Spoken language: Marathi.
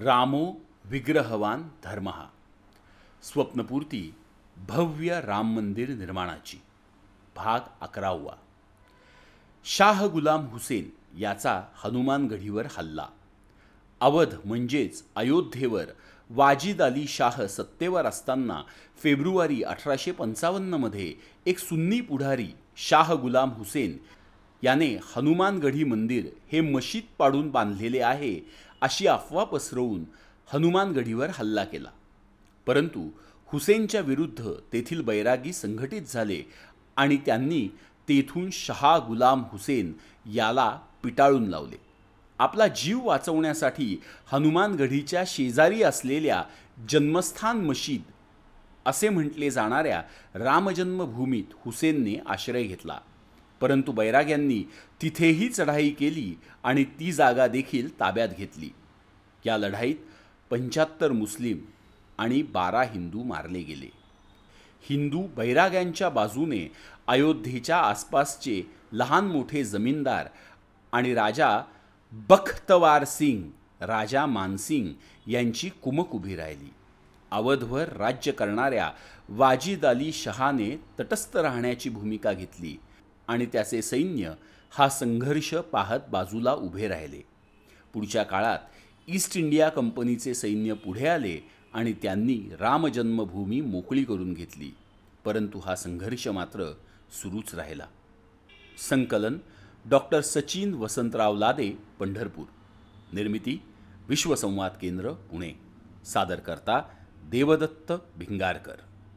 रामो विग्रहवान धर्म। स्वप्नपूर्ती भव्य राम मंदिर निर्माणाची। भाग अकरावा। शाह गुलाम हुसेन याचा हनुमानगढीवर हल्ला। अवध म्हणजेच अयोध्येवर वाजिद अली शाह सत्तेवर असताना फेब्रुवारी अठराशे पंचावन्नमध्ये एक सुन्नी पुढारी शाह गुलाम हुसेन याने हनुमानगढी मंदिर हे मशीद पाडून बांधलेले आहे अशी अफवा पसरवून हनुमानगढीवर हल्ला केला. परंतु हुसेनच्या विरुद्ध तेथील बैरागी संघटित झाले आणि त्यांनी तेथून शहा गुलाम हुसेन याला पिटाळून लावले. आपला जीव वाचवण्यासाठी हनुमानगढीच्या शेजारी असलेल्या जन्मस्थान मशीद असे म्हटले जाणाऱ्या रामजन्मभूमीत हुसेनने आश्रय घेतला. परंतु बैराग्यांनी तिथेही चढाई केली आणि ती जागा देखील ताब्यात घेतली. या लढाईत पंच्याहत्तर मुस्लिम आणि बारा हिंदू मारले गेले. हिंदू बैराग्यांच्या बाजूने अयोध्येच्या आसपासचे लहान मोठे जमीनदार आणि राजा बख्तवार सिंग राजा मानसिंग यांची कुमक उभी राहिली. अवधवर राज्य करणाऱ्या वाजिद अली शहाने तटस्थ राहण्याची भूमिका घेतली आणि त्याचे सैन्य हा संघर्ष पाहत बाजूला उभे राहिले. पुढच्या काळात ईस्ट इंडिया कंपनीचे सैन्य पुढे आले आणि त्यांनी रामजन्मभूमी मोकळी करून घेतली. परंतु हा संघर्ष मात्र सुरूच राहिला. संकलन डॉक्टर सचिन वसंतराव लादे पंढरपूर. निर्मिती विश्वसंवाद केंद्र पुणे. सादर करता देवदत्त भिंगारकर.